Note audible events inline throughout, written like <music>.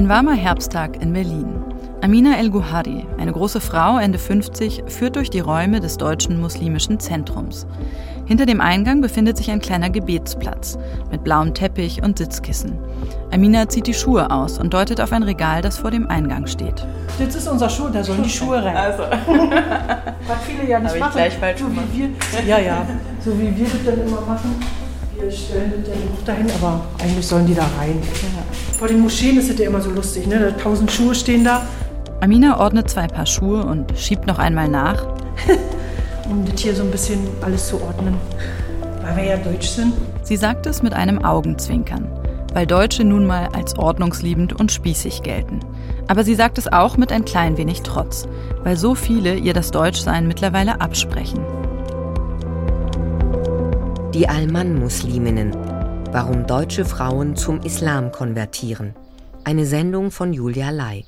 Ein warmer Herbsttag in Berlin. Amina El-Guhari, eine große Frau, Ende 50, führt durch die Räume des Deutschen Muslimischen Zentrums. Hinter dem Eingang befindet sich ein kleiner Gebetsplatz mit blauem Teppich und Sitzkissen. Amina zieht die Schuhe aus und deutet auf ein Regal, das vor dem Eingang steht. Jetzt ist unser Schuh, da sollen die Schuhe rein. Also. <laughs> Was viele ja nicht machen. Gleich falsch so wie wir, ja, ja, so wie wir das dann immer machen. Wir stellen das dann auch dahin, aber eigentlich sollen die da rein. Ja. Vor den Moscheen ist es ja immer so lustig, ne? Da tausend Schuhe stehen da. Amina ordnet zwei Paar Schuhe und schiebt noch einmal nach. <laughs> um das hier so ein bisschen alles zu ordnen, weil wir ja deutsch sind. Sie sagt es mit einem Augenzwinkern, weil Deutsche nun mal als ordnungsliebend und spießig gelten. Aber sie sagt es auch mit ein klein wenig Trotz, weil so viele ihr das Deutschsein mittlerweile absprechen. Die Alman-Musliminnen. Warum deutsche Frauen zum Islam konvertieren. Eine Sendung von Julia Lai.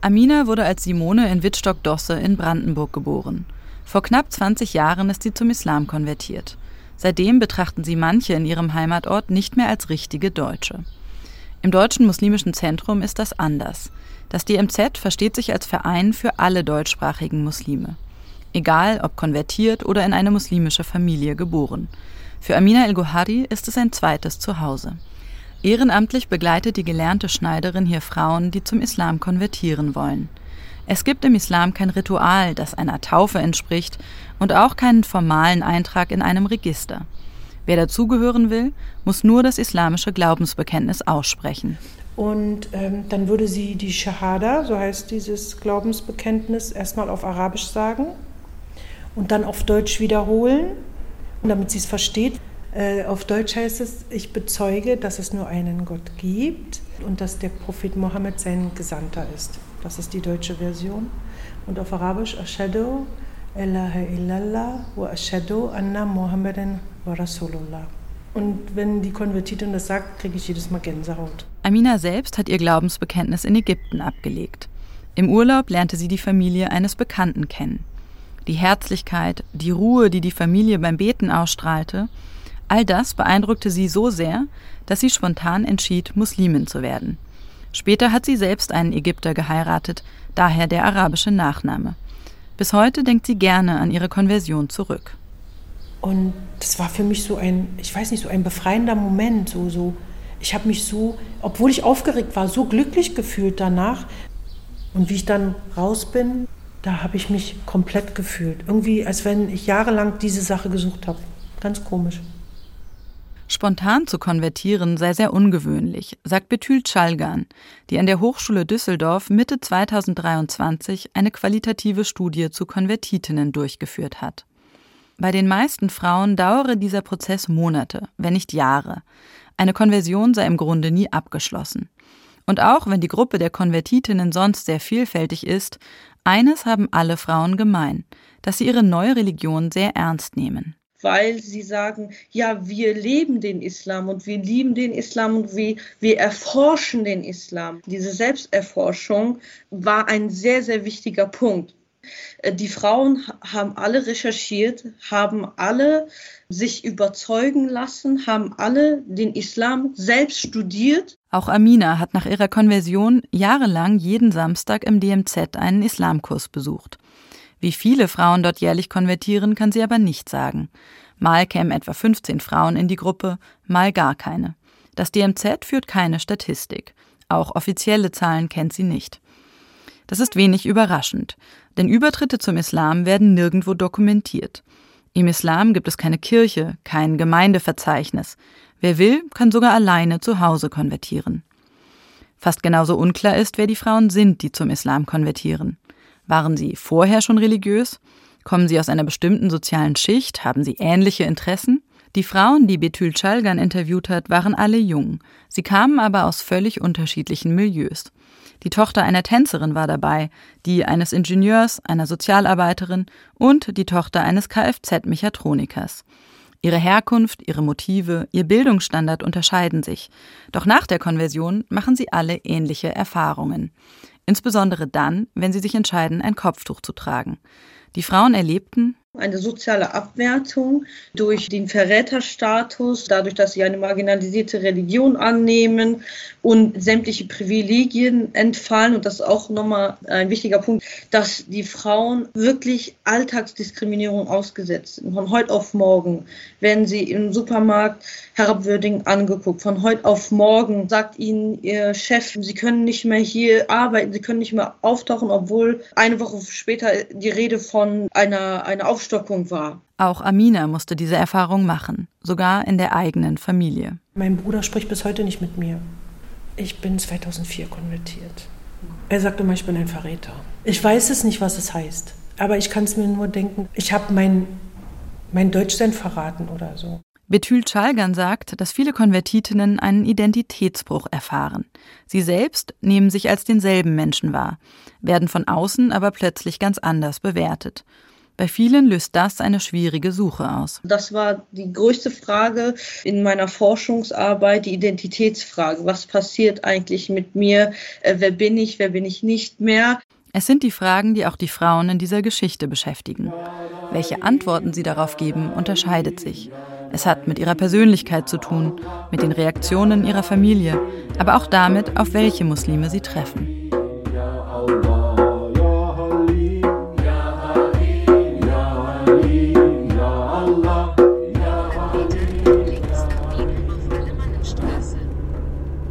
Amina wurde als Simone in Wittstock-Dosse in Brandenburg geboren. Vor knapp 20 Jahren ist sie zum Islam konvertiert. Seitdem betrachten sie manche in ihrem Heimatort nicht mehr als richtige Deutsche. Im Deutschen Muslimischen Zentrum ist das anders. Das DMZ versteht sich als Verein für alle deutschsprachigen Muslime. Egal ob konvertiert oder in eine muslimische Familie geboren. Für Amina El-Gohari ist es ein zweites Zuhause. Ehrenamtlich begleitet die gelernte Schneiderin hier Frauen, die zum Islam konvertieren wollen. Es gibt im Islam kein Ritual, das einer Taufe entspricht und auch keinen formalen Eintrag in einem Register. Wer dazugehören will, muss nur das islamische Glaubensbekenntnis aussprechen. Und ähm, dann würde sie die Shahada, so heißt dieses Glaubensbekenntnis, erstmal auf Arabisch sagen und dann auf Deutsch wiederholen, damit sie es versteht. Äh, auf Deutsch heißt es, ich bezeuge, dass es nur einen Gott gibt und dass der Prophet Mohammed sein Gesandter ist. Das ist die deutsche Version. Und auf Arabisch, Ashadu ilaha illallah wa ashadu anna Muhammadan wa Rasulullah. Und wenn die Konvertitin das sagt, kriege ich jedes Mal Gänsehaut. Amina selbst hat ihr Glaubensbekenntnis in Ägypten abgelegt. Im Urlaub lernte sie die Familie eines Bekannten kennen. Die Herzlichkeit, die Ruhe, die die Familie beim Beten ausstrahlte, All das beeindruckte sie so sehr, dass sie spontan entschied, Muslimin zu werden. Später hat sie selbst einen Ägypter geheiratet, daher der arabische Nachname. Bis heute denkt sie gerne an ihre Konversion zurück. Und das war für mich so ein, ich weiß nicht, so ein befreiender Moment. So, so. Ich habe mich so, obwohl ich aufgeregt war, so glücklich gefühlt danach. Und wie ich dann raus bin, da habe ich mich komplett gefühlt. Irgendwie, als wenn ich jahrelang diese Sache gesucht habe. Ganz komisch. Spontan zu konvertieren sei sehr ungewöhnlich, sagt Betül Chalgan, die an der Hochschule Düsseldorf Mitte 2023 eine qualitative Studie zu Konvertitinnen durchgeführt hat. Bei den meisten Frauen dauere dieser Prozess Monate, wenn nicht Jahre. Eine Konversion sei im Grunde nie abgeschlossen. Und auch wenn die Gruppe der Konvertitinnen sonst sehr vielfältig ist, eines haben alle Frauen gemein, dass sie ihre neue Religion sehr ernst nehmen weil sie sagen, ja, wir leben den Islam und wir lieben den Islam und wir, wir erforschen den Islam. Diese Selbsterforschung war ein sehr, sehr wichtiger Punkt. Äh, die Frauen haben alle recherchiert, haben alle sich überzeugen lassen, haben alle den Islam selbst studiert. Auch Amina hat nach ihrer Konversion jahrelang jeden Samstag im DMZ einen Islamkurs besucht. Wie viele Frauen dort jährlich konvertieren, kann sie aber nicht sagen. Mal kämen etwa 15 Frauen in die Gruppe, mal gar keine. Das DMZ führt keine Statistik. Auch offizielle Zahlen kennt sie nicht. Das ist wenig überraschend, denn Übertritte zum Islam werden nirgendwo dokumentiert. Im Islam gibt es keine Kirche, kein Gemeindeverzeichnis. Wer will, kann sogar alleine zu Hause konvertieren. Fast genauso unklar ist, wer die Frauen sind, die zum Islam konvertieren. Waren sie vorher schon religiös? Kommen sie aus einer bestimmten sozialen Schicht? Haben sie ähnliche Interessen? Die Frauen, die Betül Chalgan interviewt hat, waren alle jung. Sie kamen aber aus völlig unterschiedlichen Milieus. Die Tochter einer Tänzerin war dabei, die eines Ingenieurs, einer Sozialarbeiterin und die Tochter eines Kfz-Mechatronikers. Ihre Herkunft, ihre Motive, ihr Bildungsstandard unterscheiden sich. Doch nach der Konversion machen sie alle ähnliche Erfahrungen. Insbesondere dann, wenn sie sich entscheiden, ein Kopftuch zu tragen. Die Frauen erlebten, eine soziale Abwertung durch den Verräterstatus, dadurch, dass sie eine marginalisierte Religion annehmen und sämtliche Privilegien entfallen. Und das ist auch nochmal ein wichtiger Punkt, dass die Frauen wirklich Alltagsdiskriminierung ausgesetzt sind. Von heute auf morgen werden sie im Supermarkt herabwürdigend angeguckt. Von heute auf morgen sagt ihnen ihr Chef, sie können nicht mehr hier arbeiten, sie können nicht mehr auftauchen, obwohl eine Woche später die Rede von einer, einer Aufstockung war. Auch Amina musste diese Erfahrung machen, sogar in der eigenen Familie. Mein Bruder spricht bis heute nicht mit mir. Ich bin 2004 konvertiert. Er sagt immer, ich bin ein Verräter. Ich weiß es nicht, was es heißt. Aber ich kann es mir nur denken, ich habe mein, mein Deutschsein verraten oder so. Betül Chalgan sagt, dass viele Konvertitinnen einen Identitätsbruch erfahren. Sie selbst nehmen sich als denselben Menschen wahr, werden von außen aber plötzlich ganz anders bewertet. Bei vielen löst das eine schwierige Suche aus. Das war die größte Frage in meiner Forschungsarbeit, die Identitätsfrage. Was passiert eigentlich mit mir? Äh, wer bin ich? Wer bin ich nicht mehr? Es sind die Fragen, die auch die Frauen in dieser Geschichte beschäftigen. Welche Antworten sie darauf geben, unterscheidet sich. Es hat mit ihrer Persönlichkeit zu tun, mit den Reaktionen ihrer Familie, aber auch damit, auf welche Muslime sie treffen.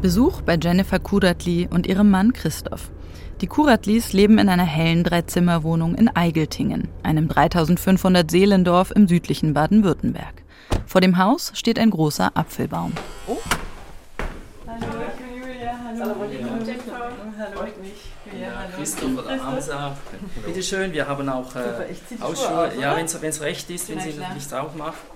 Besuch bei Jennifer Kuratli und ihrem Mann Christoph. Die Kuratlis leben in einer hellen Dreizimmerwohnung in Eigeltingen, einem 3500 Seelendorf im südlichen Baden-Württemberg. Vor dem Haus steht ein großer Apfelbaum. Oh. Hallo, Julia, hallo. Hallo, Christoph oder Hamza. Bitte schön, wir haben auch äh, Ausschuhe. Ja, wenn es recht ist, wenn Sie nichts aufmachen.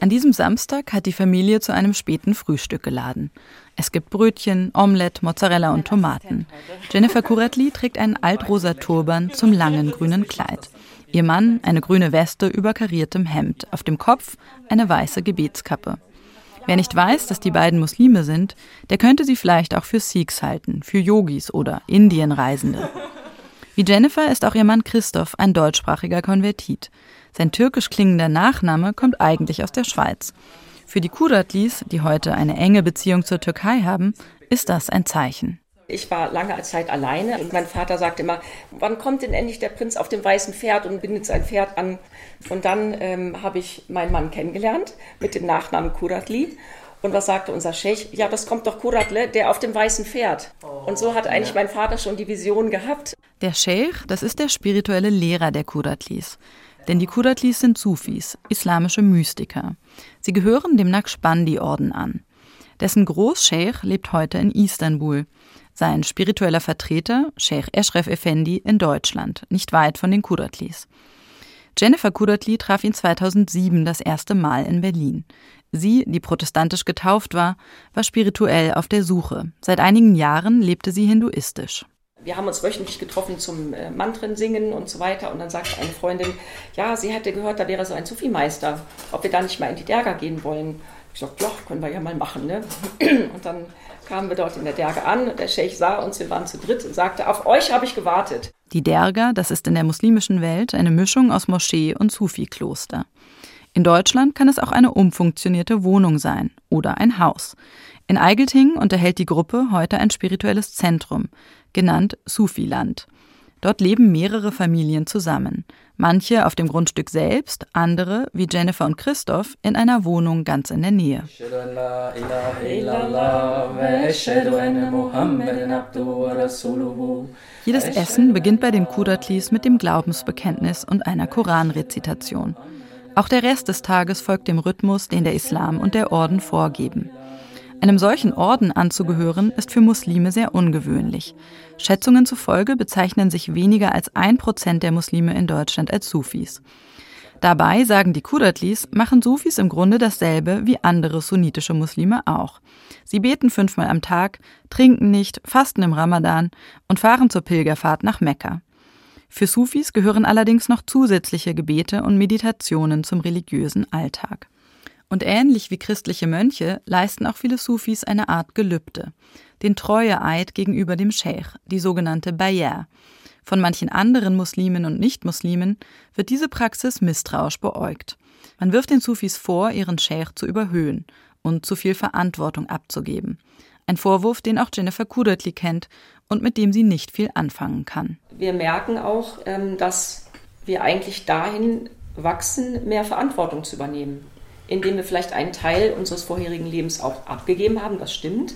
An diesem Samstag hat die Familie zu einem späten Frühstück geladen. Es gibt Brötchen, Omelette, Mozzarella und Tomaten. Jennifer Kuretli trägt einen altrosa Turban zum langen grünen Kleid. Ihr Mann eine grüne Weste über kariertem Hemd, auf dem Kopf eine weiße Gebetskappe. Wer nicht weiß, dass die beiden Muslime sind, der könnte sie vielleicht auch für Sikhs halten, für Yogis oder Indienreisende. Wie Jennifer ist auch ihr Mann Christoph ein deutschsprachiger Konvertit. Sein türkisch klingender Nachname kommt eigentlich aus der Schweiz. Für die Kuratlis, die heute eine enge Beziehung zur Türkei haben, ist das ein Zeichen. Ich war lange Zeit alleine und mein Vater sagte immer, wann kommt denn endlich der Prinz auf dem weißen Pferd und bindet sein Pferd an? Und dann ähm, habe ich meinen Mann kennengelernt mit dem Nachnamen Kuratli. Und was sagte unser Scheich? Ja, das kommt doch Kuratle, der auf dem weißen Pferd. Und so hat eigentlich mein Vater schon die Vision gehabt. Der Scheich, das ist der spirituelle Lehrer der Kuratlis. Denn die Kuratlis sind Sufis, islamische Mystiker. Sie gehören dem Naqshbandi-Orden an. Dessen Großscheich lebt heute in Istanbul. Sein spiritueller Vertreter, Sheikh Eshref Effendi, in Deutschland, nicht weit von den Kuratlis. Jennifer Kuratli traf ihn 2007 das erste Mal in Berlin. Sie, die protestantisch getauft war, war spirituell auf der Suche. Seit einigen Jahren lebte sie hinduistisch wir haben uns wöchentlich getroffen zum äh, Mantren singen und so weiter. Und dann sagte eine Freundin, ja, sie hätte gehört, da wäre so ein Sufi-Meister, ob wir da nicht mal in die Derga gehen wollen. Ich sagte, ja, können wir ja mal machen. Ne? <clears throat> Und dann kamen wir dort in der Derga an. Der Scheich sah uns, wir waren zu dritt und sagte, auf euch habe ich gewartet. Die Derga, das ist in der muslimischen Welt eine Mischung aus Moschee und Sufi-Kloster. In Deutschland kann es auch eine umfunktionierte Wohnung sein oder ein Haus. In Eigeltingen unterhält die Gruppe heute ein spirituelles Zentrum, genannt Sufiland. Dort leben mehrere Familien zusammen. Manche auf dem Grundstück selbst, andere, wie Jennifer und Christoph, in einer Wohnung ganz in der Nähe. Jedes Essen beginnt bei den Kudatlis mit dem Glaubensbekenntnis und einer Koranrezitation. Auch der Rest des Tages folgt dem Rhythmus, den der Islam und der Orden vorgeben. Einem solchen Orden anzugehören, ist für Muslime sehr ungewöhnlich. Schätzungen zufolge bezeichnen sich weniger als ein Prozent der Muslime in Deutschland als Sufis. Dabei, sagen die Kudatlis, machen Sufis im Grunde dasselbe wie andere sunnitische Muslime auch. Sie beten fünfmal am Tag, trinken nicht, fasten im Ramadan und fahren zur Pilgerfahrt nach Mekka. Für Sufis gehören allerdings noch zusätzliche Gebete und Meditationen zum religiösen Alltag. Und ähnlich wie christliche Mönche leisten auch viele Sufis eine Art Gelübde, den Treueeid gegenüber dem Scheich, die sogenannte Bayar. Von manchen anderen Muslimen und Nichtmuslimen wird diese Praxis misstrauisch beäugt. Man wirft den Sufis vor, ihren Scheich zu überhöhen und zu viel Verantwortung abzugeben. Ein Vorwurf, den auch Jennifer Kudertli kennt und mit dem sie nicht viel anfangen kann. Wir merken auch, ähm, dass wir eigentlich dahin wachsen, mehr Verantwortung zu übernehmen, indem wir vielleicht einen Teil unseres vorherigen Lebens auch abgegeben haben, das stimmt,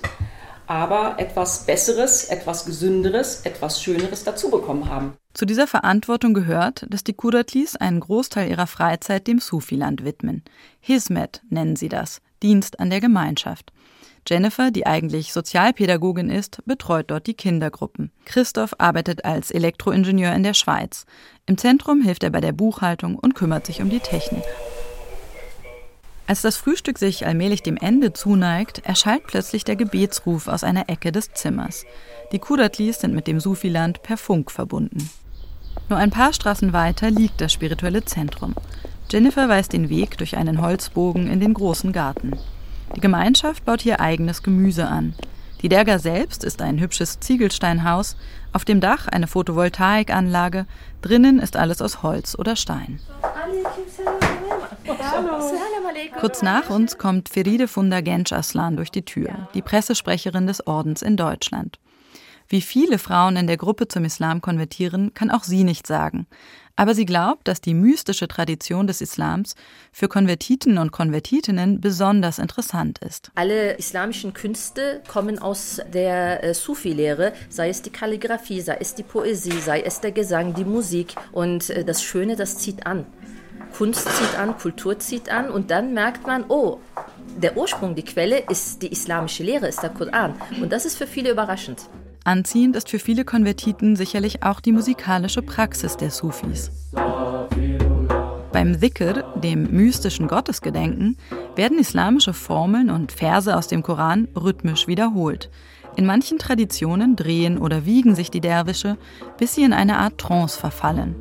aber etwas Besseres, etwas Gesünderes, etwas Schöneres dazu bekommen haben. Zu dieser Verantwortung gehört, dass die Kudatlis einen Großteil ihrer Freizeit dem Sufiland widmen. Hismet nennen sie das, Dienst an der Gemeinschaft. Jennifer, die eigentlich Sozialpädagogin ist, betreut dort die Kindergruppen. Christoph arbeitet als Elektroingenieur in der Schweiz. Im Zentrum hilft er bei der Buchhaltung und kümmert sich um die Technik. Als das Frühstück sich allmählich dem Ende zuneigt, erschallt plötzlich der Gebetsruf aus einer Ecke des Zimmers. Die Kudatlis sind mit dem Sufiland per Funk verbunden. Nur ein paar Straßen weiter liegt das spirituelle Zentrum. Jennifer weist den Weg durch einen Holzbogen in den großen Garten. Die Gemeinschaft baut hier eigenes Gemüse an. Die Derga selbst ist ein hübsches Ziegelsteinhaus, auf dem Dach eine Photovoltaikanlage, drinnen ist alles aus Holz oder Stein. Kurz nach uns kommt Feride Funda Genç Aslan durch die Tür, die Pressesprecherin des Ordens in Deutschland. Wie viele Frauen in der Gruppe zum Islam konvertieren, kann auch sie nicht sagen. Aber sie glaubt, dass die mystische Tradition des Islams für Konvertiten und Konvertitinnen besonders interessant ist. Alle islamischen Künste kommen aus der äh, Sufi-Lehre, sei es die Kalligraphie, sei es die Poesie, sei es der Gesang, die Musik. Und äh, das Schöne, das zieht an. Kunst zieht an, Kultur zieht an und dann merkt man, oh, der Ursprung, die Quelle ist die islamische Lehre, ist der Koran. Und das ist für viele überraschend. Anziehend ist für viele Konvertiten sicherlich auch die musikalische Praxis der Sufis. Beim Dhikr, dem mystischen Gottesgedenken, werden islamische Formeln und Verse aus dem Koran rhythmisch wiederholt. In manchen Traditionen drehen oder wiegen sich die Derwische, bis sie in eine Art Trance verfallen.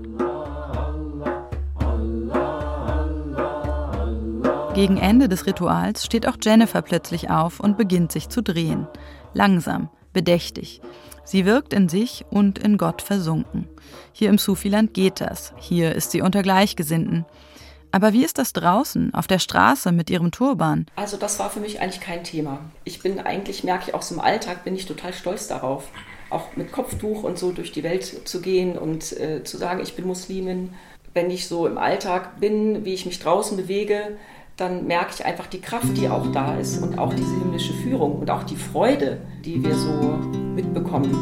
Gegen Ende des Rituals steht auch Jennifer plötzlich auf und beginnt sich zu drehen. Langsam, bedächtig. Sie wirkt in sich und in Gott versunken. Hier im Sufiland geht das. Hier ist sie unter Gleichgesinnten. Aber wie ist das draußen, auf der Straße mit ihrem Turban? Also das war für mich eigentlich kein Thema. Ich bin eigentlich, merke ich auch so im Alltag, bin ich total stolz darauf, auch mit Kopftuch und so durch die Welt zu gehen und äh, zu sagen, ich bin Muslimin. Wenn ich so im Alltag bin, wie ich mich draußen bewege, dann merke ich einfach die Kraft, die auch da ist und auch diese himmlische Führung und auch die Freude, die wir so mitbekommen.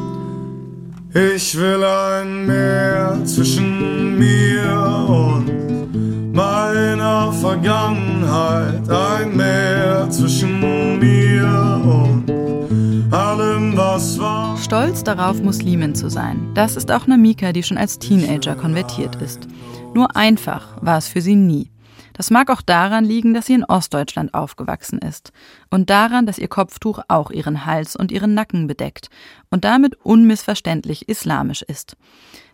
Ich will ein Meer zwischen mir und meiner Vergangenheit, ein Meer zwischen mir und allem, was war. Stolz darauf, Muslimin zu sein, das ist auch Namika, die schon als Teenager konvertiert ist. Nur einfach war es für sie nie. Das mag auch daran liegen, dass sie in Ostdeutschland aufgewachsen ist und daran, dass ihr Kopftuch auch ihren Hals und ihren Nacken bedeckt und damit unmissverständlich islamisch ist.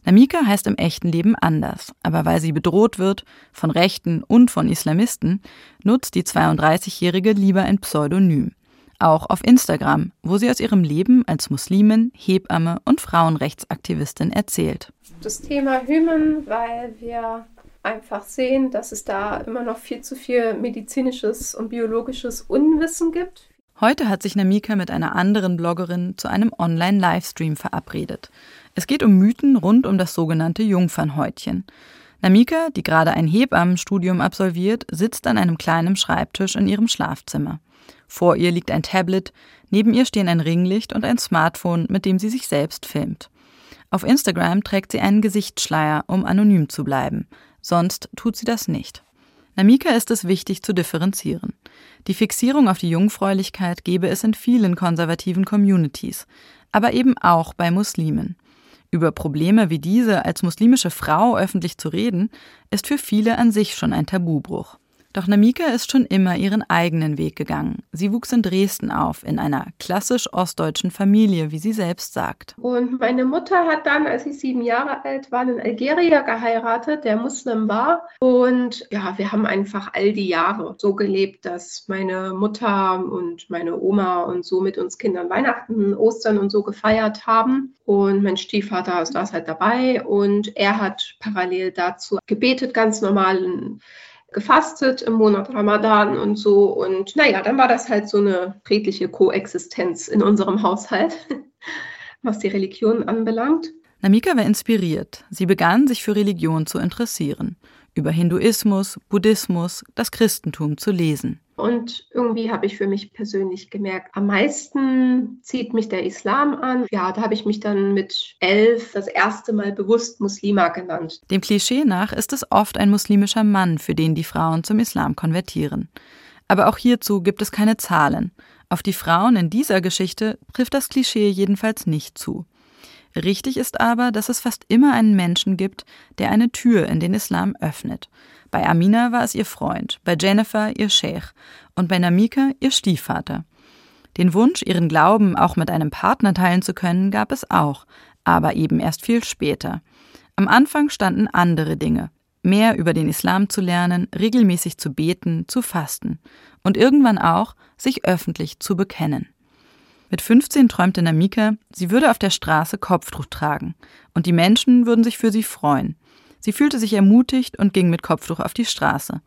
Namika heißt im echten Leben anders, aber weil sie bedroht wird, von Rechten und von Islamisten, nutzt die 32-Jährige lieber ein Pseudonym. Auch auf Instagram, wo sie aus ihrem Leben als Muslimin, Hebamme und Frauenrechtsaktivistin erzählt. Das Thema Hymen, weil wir einfach sehen, dass es da immer noch viel zu viel medizinisches und biologisches Unwissen gibt. Heute hat sich Namika mit einer anderen Bloggerin zu einem Online-Livestream verabredet. Es geht um Mythen rund um das sogenannte Jungfernhäutchen. Namika, die gerade ein Hebammenstudium absolviert, sitzt an einem kleinen Schreibtisch in ihrem Schlafzimmer. Vor ihr liegt ein Tablet, neben ihr stehen ein Ringlicht und ein Smartphone, mit dem sie sich selbst filmt. Auf Instagram trägt sie einen Gesichtsschleier, um anonym zu bleiben sonst tut sie das nicht. Namika ist es wichtig zu differenzieren. Die Fixierung auf die Jungfräulichkeit gebe es in vielen konservativen Communities, aber eben auch bei Muslimen. Über Probleme wie diese als muslimische Frau öffentlich zu reden, ist für viele an sich schon ein Tabubruch. Doch Namika ist schon immer ihren eigenen Weg gegangen. Sie wuchs in Dresden auf, in einer klassisch ostdeutschen Familie, wie sie selbst sagt. Und meine Mutter hat dann, als ich sieben Jahre alt war, einen Algerier geheiratet, der Muslim war. Und ja, wir haben einfach all die Jahre so gelebt, dass meine Mutter und meine Oma und so mit uns Kindern Weihnachten, Ostern und so gefeiert haben. Und mein Stiefvater saß halt dabei und er hat parallel dazu gebetet, ganz normal gefastet im Monat Ramadan und so. Und naja, dann war das halt so eine friedliche Koexistenz in unserem Haushalt, <laughs> was die Religion anbelangt. Namika war inspiriert. Sie begann, sich für Religion zu interessieren, über Hinduismus, Buddhismus, das Christentum zu lesen. Und irgendwie habe ich für mich persönlich gemerkt, am meisten zieht mich der Islam an. Ja, da habe ich mich dann mit elf das erste Mal bewusst Muslima genannt. Dem Klischee nach ist es oft ein muslimischer Mann, für den die Frauen zum Islam konvertieren. Aber auch hierzu gibt es keine Zahlen. Auf die Frauen in dieser Geschichte trifft das Klischee jedenfalls nicht zu. Richtig ist aber, dass es fast immer einen Menschen gibt, der eine Tür in den Islam öffnet. Bei Amina war es ihr Freund, bei Jennifer ihr Sheikh und bei Namika ihr Stiefvater. Den Wunsch, ihren Glauben auch mit einem Partner teilen zu können, gab es auch, aber eben erst viel später. Am Anfang standen andere Dinge. Mehr über den Islam zu lernen, regelmäßig zu beten, zu fasten und irgendwann auch, sich öffentlich zu bekennen. Mit 15 träumte Namika, sie würde auf der Straße Kopftuch tragen und die Menschen würden sich für sie freuen. Sie fühlte sich ermutigt und ging mit Kopftuch auf die Straße.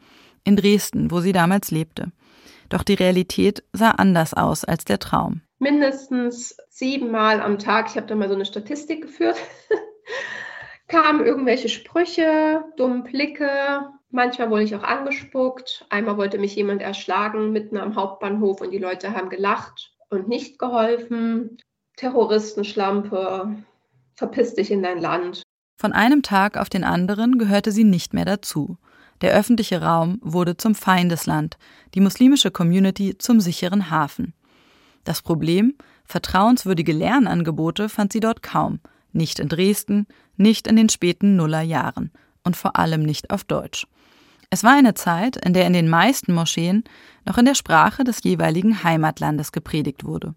In Dresden, wo sie damals lebte. Doch die Realität sah anders aus als der Traum. Mindestens siebenmal am Tag, ich habe da mal so eine Statistik geführt, <laughs> kamen irgendwelche Sprüche, dumme Blicke. Manchmal wurde ich auch angespuckt. Einmal wollte mich jemand erschlagen mitten am Hauptbahnhof und die Leute haben gelacht und nicht geholfen. Terroristenschlampe, verpiss dich in dein Land. Von einem Tag auf den anderen gehörte sie nicht mehr dazu. Der öffentliche Raum wurde zum Feindesland, die muslimische Community zum sicheren Hafen. Das Problem? Vertrauenswürdige Lernangebote fand sie dort kaum, nicht in Dresden, nicht in den späten Nullerjahren und vor allem nicht auf Deutsch. Es war eine Zeit, in der in den meisten Moscheen noch in der Sprache des jeweiligen Heimatlandes gepredigt wurde.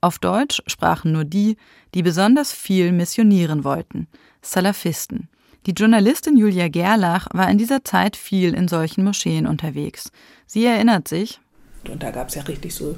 Auf Deutsch sprachen nur die, die besonders viel missionieren wollten, Salafisten. Die Journalistin Julia Gerlach war in dieser Zeit viel in solchen Moscheen unterwegs. Sie erinnert sich, und da gab es ja richtig so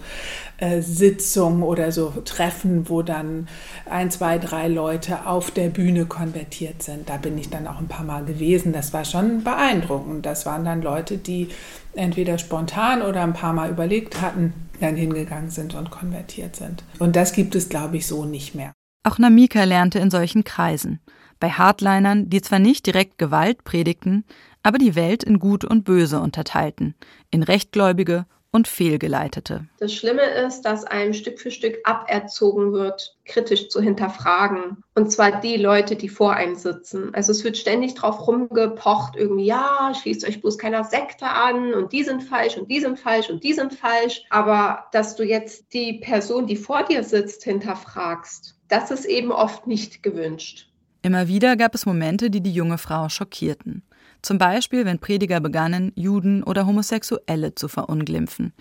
äh, Sitzungen oder so Treffen, wo dann ein, zwei, drei Leute auf der Bühne konvertiert sind. Da bin ich dann auch ein paar Mal gewesen. Das war schon beeindruckend. Das waren dann Leute, die entweder spontan oder ein paar Mal überlegt hatten, dann hingegangen sind und konvertiert sind. Und das gibt es, glaube ich, so nicht mehr. Auch Namika lernte in solchen Kreisen bei Hardlinern, die zwar nicht direkt Gewalt predigten, aber die Welt in Gut und Böse unterteilten, in Rechtgläubige und Fehlgeleitete. Das Schlimme ist, dass einem Stück für Stück aberzogen wird, kritisch zu hinterfragen. Und zwar die Leute, die vor einem sitzen. Also es wird ständig drauf rumgepocht, irgendwie, ja, schließt euch bloß keiner Sekte an und die sind falsch und die sind falsch und die sind falsch. Aber dass du jetzt die Person, die vor dir sitzt, hinterfragst, das ist eben oft nicht gewünscht. Immer wieder gab es Momente, die die junge Frau schockierten. Zum Beispiel, wenn Prediger begannen, Juden oder Homosexuelle zu verunglimpfen.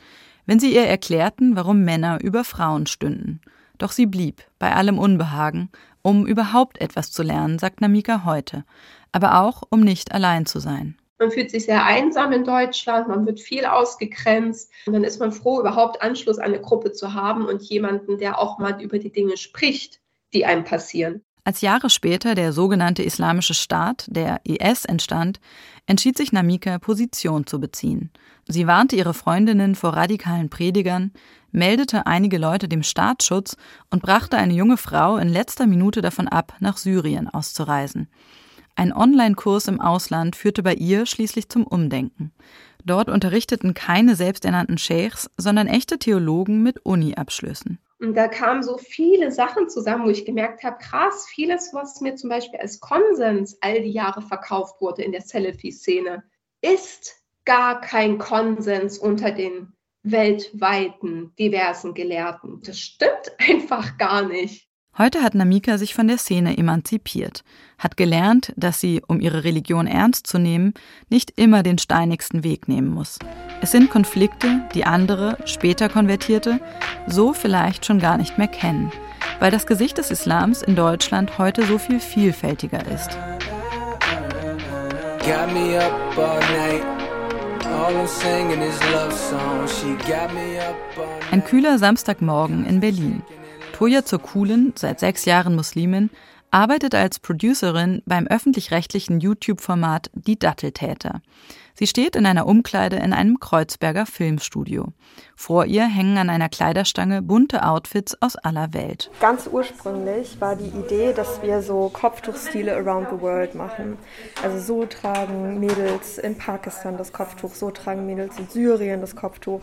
Wenn sie ihr erklärten, warum Männer über Frauen stünden. Doch sie blieb, bei allem Unbehagen, um überhaupt etwas zu lernen, sagt Namika heute. Aber auch, um nicht allein zu sein. Man fühlt sich sehr einsam in Deutschland, man wird viel ausgegrenzt und dann ist man froh, überhaupt Anschluss an eine Gruppe zu haben und jemanden, der auch mal über die Dinge spricht, die einem passieren. Als Jahre später der sogenannte Islamische Staat, der IS, entstand, entschied sich Namika, Position zu beziehen. Sie warnte ihre Freundinnen vor radikalen Predigern, meldete einige Leute dem Staatsschutz und brachte eine junge Frau in letzter Minute davon ab, nach Syrien auszureisen. Ein Online-Kurs im Ausland führte bei ihr schließlich zum Umdenken. Dort unterrichteten keine selbsternannten Sheikhs, sondern echte Theologen mit Uni-Abschlüssen. Und da kamen so viele Sachen zusammen, wo ich gemerkt habe, krass, vieles, was mir zum Beispiel als Konsens all die Jahre verkauft wurde in der Salafi-Szene, ist gar kein Konsens unter den weltweiten diversen Gelehrten. Das stimmt <laughs> einfach gar nicht. Heute hat Namika sich von der Szene emanzipiert, hat gelernt, dass sie, um ihre Religion ernst zu nehmen, nicht immer den steinigsten Weg nehmen muss. Es sind Konflikte, die andere, später Konvertierte, so vielleicht schon gar nicht mehr kennen, weil das Gesicht des Islams in Deutschland heute so viel vielfältiger ist. Ein kühler Samstagmorgen in Berlin. Toja zur Coolen, seit sechs Jahren Muslimin, arbeitet als Producerin beim öffentlich-rechtlichen YouTube-Format Die Datteltäter. Sie steht in einer Umkleide in einem Kreuzberger Filmstudio. Vor ihr hängen an einer Kleiderstange bunte Outfits aus aller Welt. Ganz ursprünglich war die Idee, dass wir so Kopftuchstile around the world machen. Also so tragen Mädels in Pakistan das Kopftuch, so tragen Mädels in Syrien das Kopftuch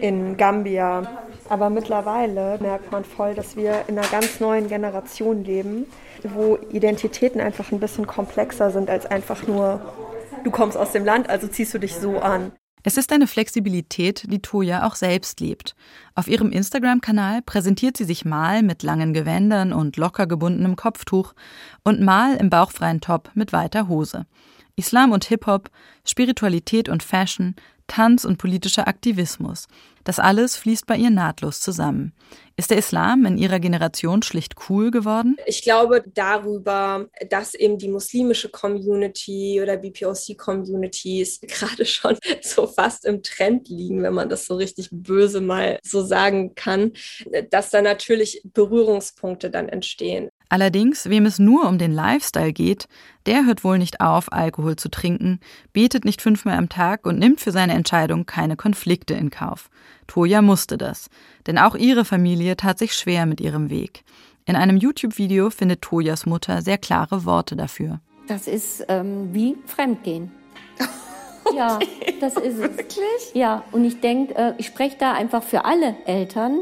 in Gambia. Aber mittlerweile merkt man voll, dass wir in einer ganz neuen Generation leben, wo Identitäten einfach ein bisschen komplexer sind als einfach nur, du kommst aus dem Land, also ziehst du dich so an. Es ist eine Flexibilität, die Toja auch selbst lebt. Auf ihrem Instagram-Kanal präsentiert sie sich mal mit langen Gewändern und locker gebundenem Kopftuch und mal im bauchfreien Top mit weiter Hose. Islam und Hip-Hop, Spiritualität und Fashion, Tanz und politischer Aktivismus. Das alles fließt bei ihr nahtlos zusammen. Ist der Islam in ihrer Generation schlicht cool geworden? Ich glaube darüber, dass eben die muslimische Community oder BPOC-Communities <laughs> gerade schon so fast im Trend liegen, wenn man das so richtig böse mal so sagen kann, dass da natürlich Berührungspunkte dann entstehen. Allerdings, wem es nur um den Lifestyle geht, der hört wohl nicht auf, Alkohol zu trinken, betet nicht fünfmal am Tag und nimmt für seine Entscheidung keine Konflikte in Kauf. Toja musste das, denn auch ihre Familie tat sich schwer mit ihrem Weg. In einem YouTube-Video findet Tojas Mutter sehr klare Worte dafür. Das ist ähm, wie Fremdgehen. <laughs> Ja, das ist es. Wirklich? Ja, und ich denke, äh, ich spreche da einfach für alle Eltern.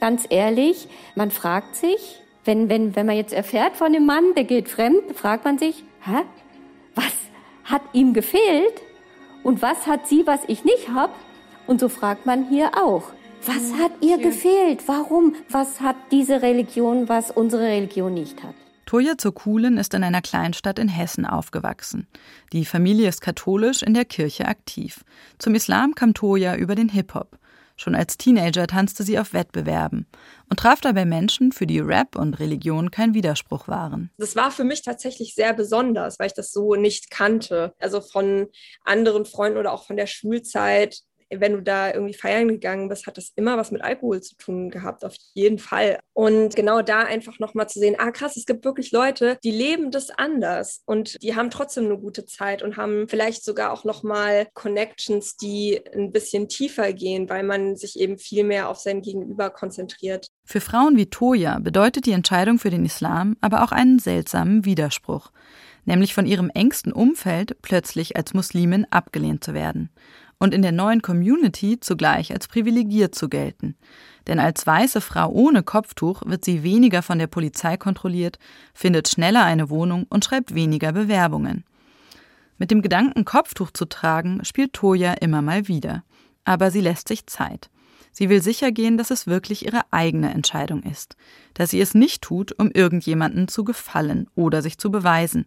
Ganz ehrlich, man fragt sich, wenn, wenn, wenn man jetzt erfährt von dem Mann, der geht fremd, fragt man sich, hä? Was hat ihm gefehlt? Und was hat sie, was ich nicht hab? Und so fragt man hier auch. Was hat ihr gefehlt? Warum? Was hat diese Religion, was unsere Religion nicht hat? Toja zur Kuhlen ist in einer Kleinstadt in Hessen aufgewachsen. Die Familie ist katholisch, in der Kirche aktiv. Zum Islam kam Toja über den Hip-Hop. Schon als Teenager tanzte sie auf Wettbewerben und traf dabei Menschen, für die Rap und Religion kein Widerspruch waren. Das war für mich tatsächlich sehr besonders, weil ich das so nicht kannte. Also von anderen Freunden oder auch von der Schulzeit wenn du da irgendwie feiern gegangen bist, hat das immer was mit Alkohol zu tun gehabt, auf jeden Fall. Und genau da einfach nochmal zu sehen, ah krass, es gibt wirklich Leute, die leben das anders und die haben trotzdem eine gute Zeit und haben vielleicht sogar auch nochmal Connections, die ein bisschen tiefer gehen, weil man sich eben viel mehr auf sein Gegenüber konzentriert. Für Frauen wie Toya bedeutet die Entscheidung für den Islam aber auch einen seltsamen Widerspruch nämlich von ihrem engsten Umfeld plötzlich als Muslimin abgelehnt zu werden und in der neuen Community zugleich als privilegiert zu gelten. Denn als weiße Frau ohne Kopftuch wird sie weniger von der Polizei kontrolliert, findet schneller eine Wohnung und schreibt weniger Bewerbungen. Mit dem Gedanken, Kopftuch zu tragen, spielt Toja immer mal wieder. Aber sie lässt sich Zeit. Sie will sicher gehen, dass es wirklich ihre eigene Entscheidung ist, dass sie es nicht tut, um irgendjemanden zu gefallen oder sich zu beweisen.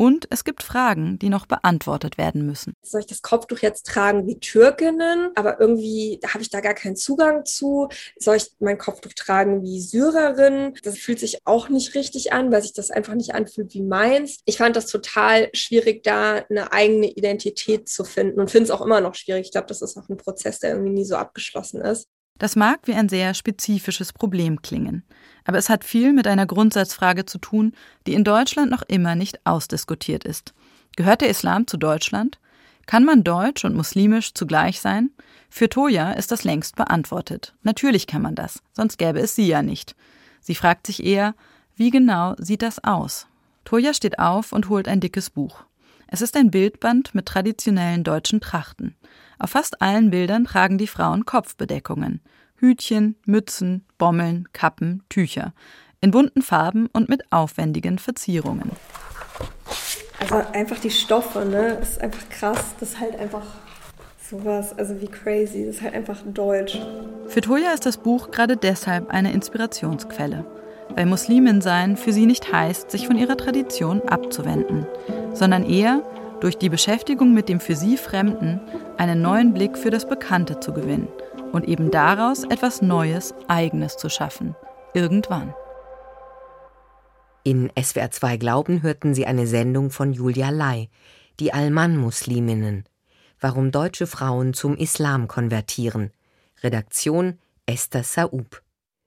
Und es gibt Fragen, die noch beantwortet werden müssen. Soll ich das Kopftuch jetzt tragen wie Türkinnen? Aber irgendwie habe ich da gar keinen Zugang zu. Soll ich mein Kopftuch tragen wie Syrerin? Das fühlt sich auch nicht richtig an, weil sich das einfach nicht anfühlt wie meins. Ich fand das total schwierig, da eine eigene Identität zu finden und finde es auch immer noch schwierig. Ich glaube, das ist auch ein Prozess, der irgendwie nie so abgeschlossen ist. Das mag wie ein sehr spezifisches Problem klingen, aber es hat viel mit einer Grundsatzfrage zu tun, die in Deutschland noch immer nicht ausdiskutiert ist. Gehört der Islam zu Deutschland? Kann man deutsch und muslimisch zugleich sein? Für Toja ist das längst beantwortet. Natürlich kann man das, sonst gäbe es sie ja nicht. Sie fragt sich eher, wie genau sieht das aus? Toja steht auf und holt ein dickes Buch. Es ist ein Bildband mit traditionellen deutschen Trachten. Auf fast allen Bildern tragen die Frauen Kopfbedeckungen. Hütchen, Mützen, Bommeln, Kappen, Tücher. In bunten Farben und mit aufwendigen Verzierungen. Also einfach die Stoffe, ne? Das ist einfach krass. Das ist halt einfach sowas, also wie crazy. Das ist halt einfach deutsch. Für Toja ist das Buch gerade deshalb eine Inspirationsquelle. weil Muslimin sein für sie nicht heißt, sich von ihrer Tradition abzuwenden, sondern eher durch die Beschäftigung mit dem für sie Fremden einen neuen Blick für das Bekannte zu gewinnen und eben daraus etwas Neues, Eigenes zu schaffen. Irgendwann. In SWR 2 Glauben hörten Sie eine Sendung von Julia Lai, die Alman-Musliminnen. Warum deutsche Frauen zum Islam konvertieren. Redaktion Esther Saub.